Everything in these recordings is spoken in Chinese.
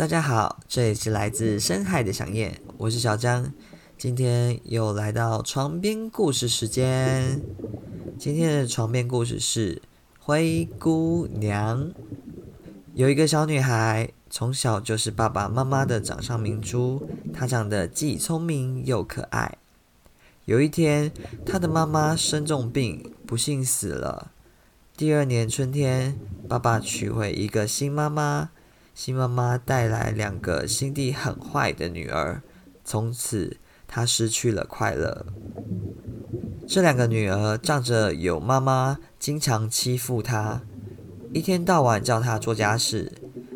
大家好，这里是来自深海的想念，我是小江，今天又来到床边故事时间。今天的床边故事是《灰姑娘》。有一个小女孩，从小就是爸爸妈妈的掌上明珠，她长得既聪明又可爱。有一天，她的妈妈生重病，不幸死了。第二年春天，爸爸娶回一个新妈妈。新妈妈带来两个心地很坏的女儿，从此她失去了快乐。这两个女儿仗着有妈妈，经常欺负她，一天到晚叫她做家事，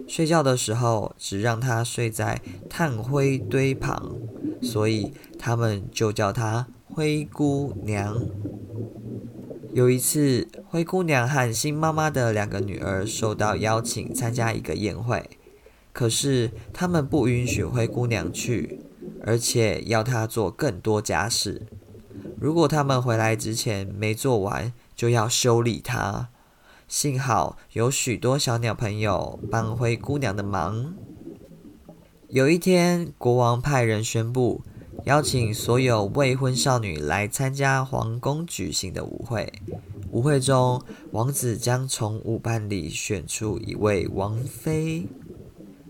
睡觉的时候只让她睡在炭灰堆旁，所以他们就叫她灰姑娘。有一次，灰姑娘和新妈妈的两个女儿受到邀请参加一个宴会，可是他们不允许灰姑娘去，而且要她做更多家事。如果他们回来之前没做完，就要修理她。幸好有许多小鸟朋友帮灰姑娘的忙。有一天，国王派人宣布。邀请所有未婚少女来参加皇宫举行的舞会。舞会中，王子将从舞伴里选出一位王妃。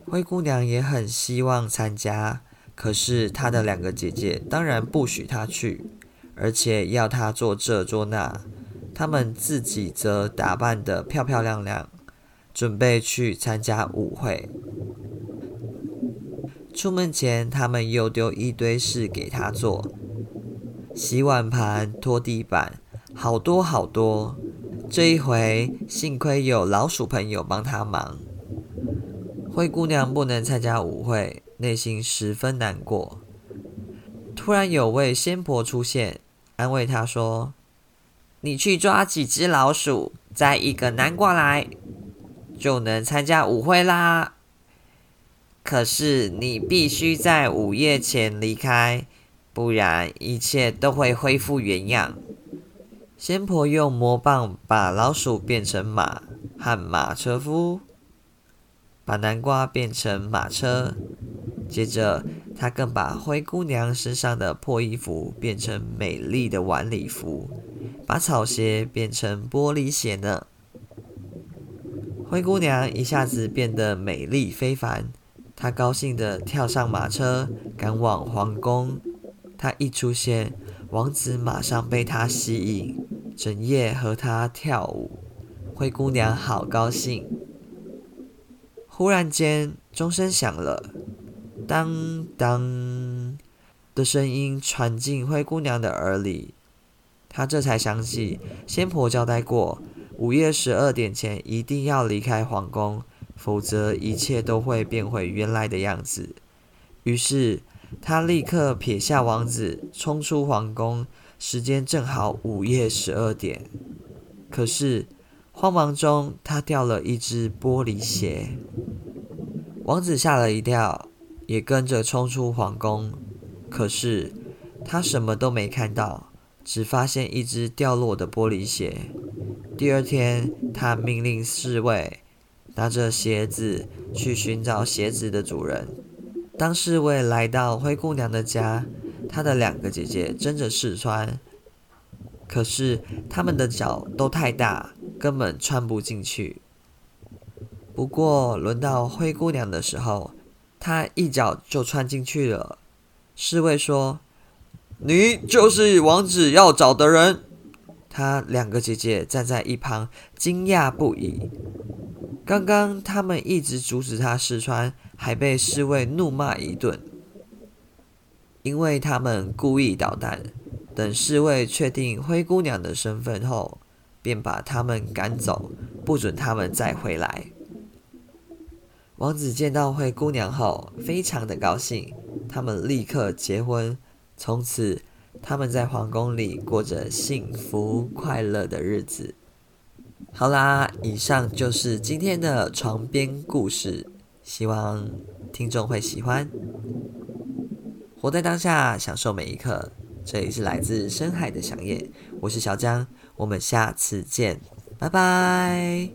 灰姑娘也很希望参加，可是她的两个姐姐当然不许她去，而且要她做这做那。她们自己则打扮得漂漂亮亮，准备去参加舞会。出门前，他们又丢一堆事给他做：洗碗盘、拖地板，好多好多。这一回，幸亏有老鼠朋友帮他忙。灰姑娘不能参加舞会，内心十分难过。突然，有位仙婆出现，安慰她说：“你去抓几只老鼠，摘一个南瓜来，就能参加舞会啦。”可是你必须在午夜前离开，不然一切都会恢复原样。仙婆用魔棒把老鼠变成马和马车夫，把南瓜变成马车。接着，她更把灰姑娘身上的破衣服变成美丽的晚礼服，把草鞋变成玻璃鞋呢。灰姑娘一下子变得美丽非凡。他高兴地跳上马车，赶往皇宫。他一出现，王子马上被他吸引，整夜和他跳舞。灰姑娘好高兴。忽然间，钟声响了，当当的声音传进灰姑娘的耳里。她这才想起，仙婆交代过，午夜十二点前一定要离开皇宫。否则，一切都会变回原来的样子。于是，他立刻撇下王子，冲出皇宫。时间正好午夜十二点。可是，慌忙中，他掉了一只玻璃鞋。王子吓了一跳，也跟着冲出皇宫。可是，他什么都没看到，只发现一只掉落的玻璃鞋。第二天，他命令侍卫。拿着鞋子去寻找鞋子的主人。当侍卫来到灰姑娘的家，她的两个姐姐争着试穿，可是她们的脚都太大，根本穿不进去。不过轮到灰姑娘的时候，她一脚就穿进去了。侍卫说：“你就是王子要找的人。”她两个姐姐站在一旁，惊讶不已。刚刚他们一直阻止他试穿，还被侍卫怒骂一顿，因为他们故意捣蛋。等侍卫确定灰姑娘的身份后，便把他们赶走，不准他们再回来。王子见到灰姑娘后，非常的高兴，他们立刻结婚。从此，他们在皇宫里过着幸福快乐的日子。好啦，以上就是今天的床边故事，希望听众会喜欢。活在当下，享受每一刻。这里是来自深海的响夜，我是小江，我们下次见，拜拜。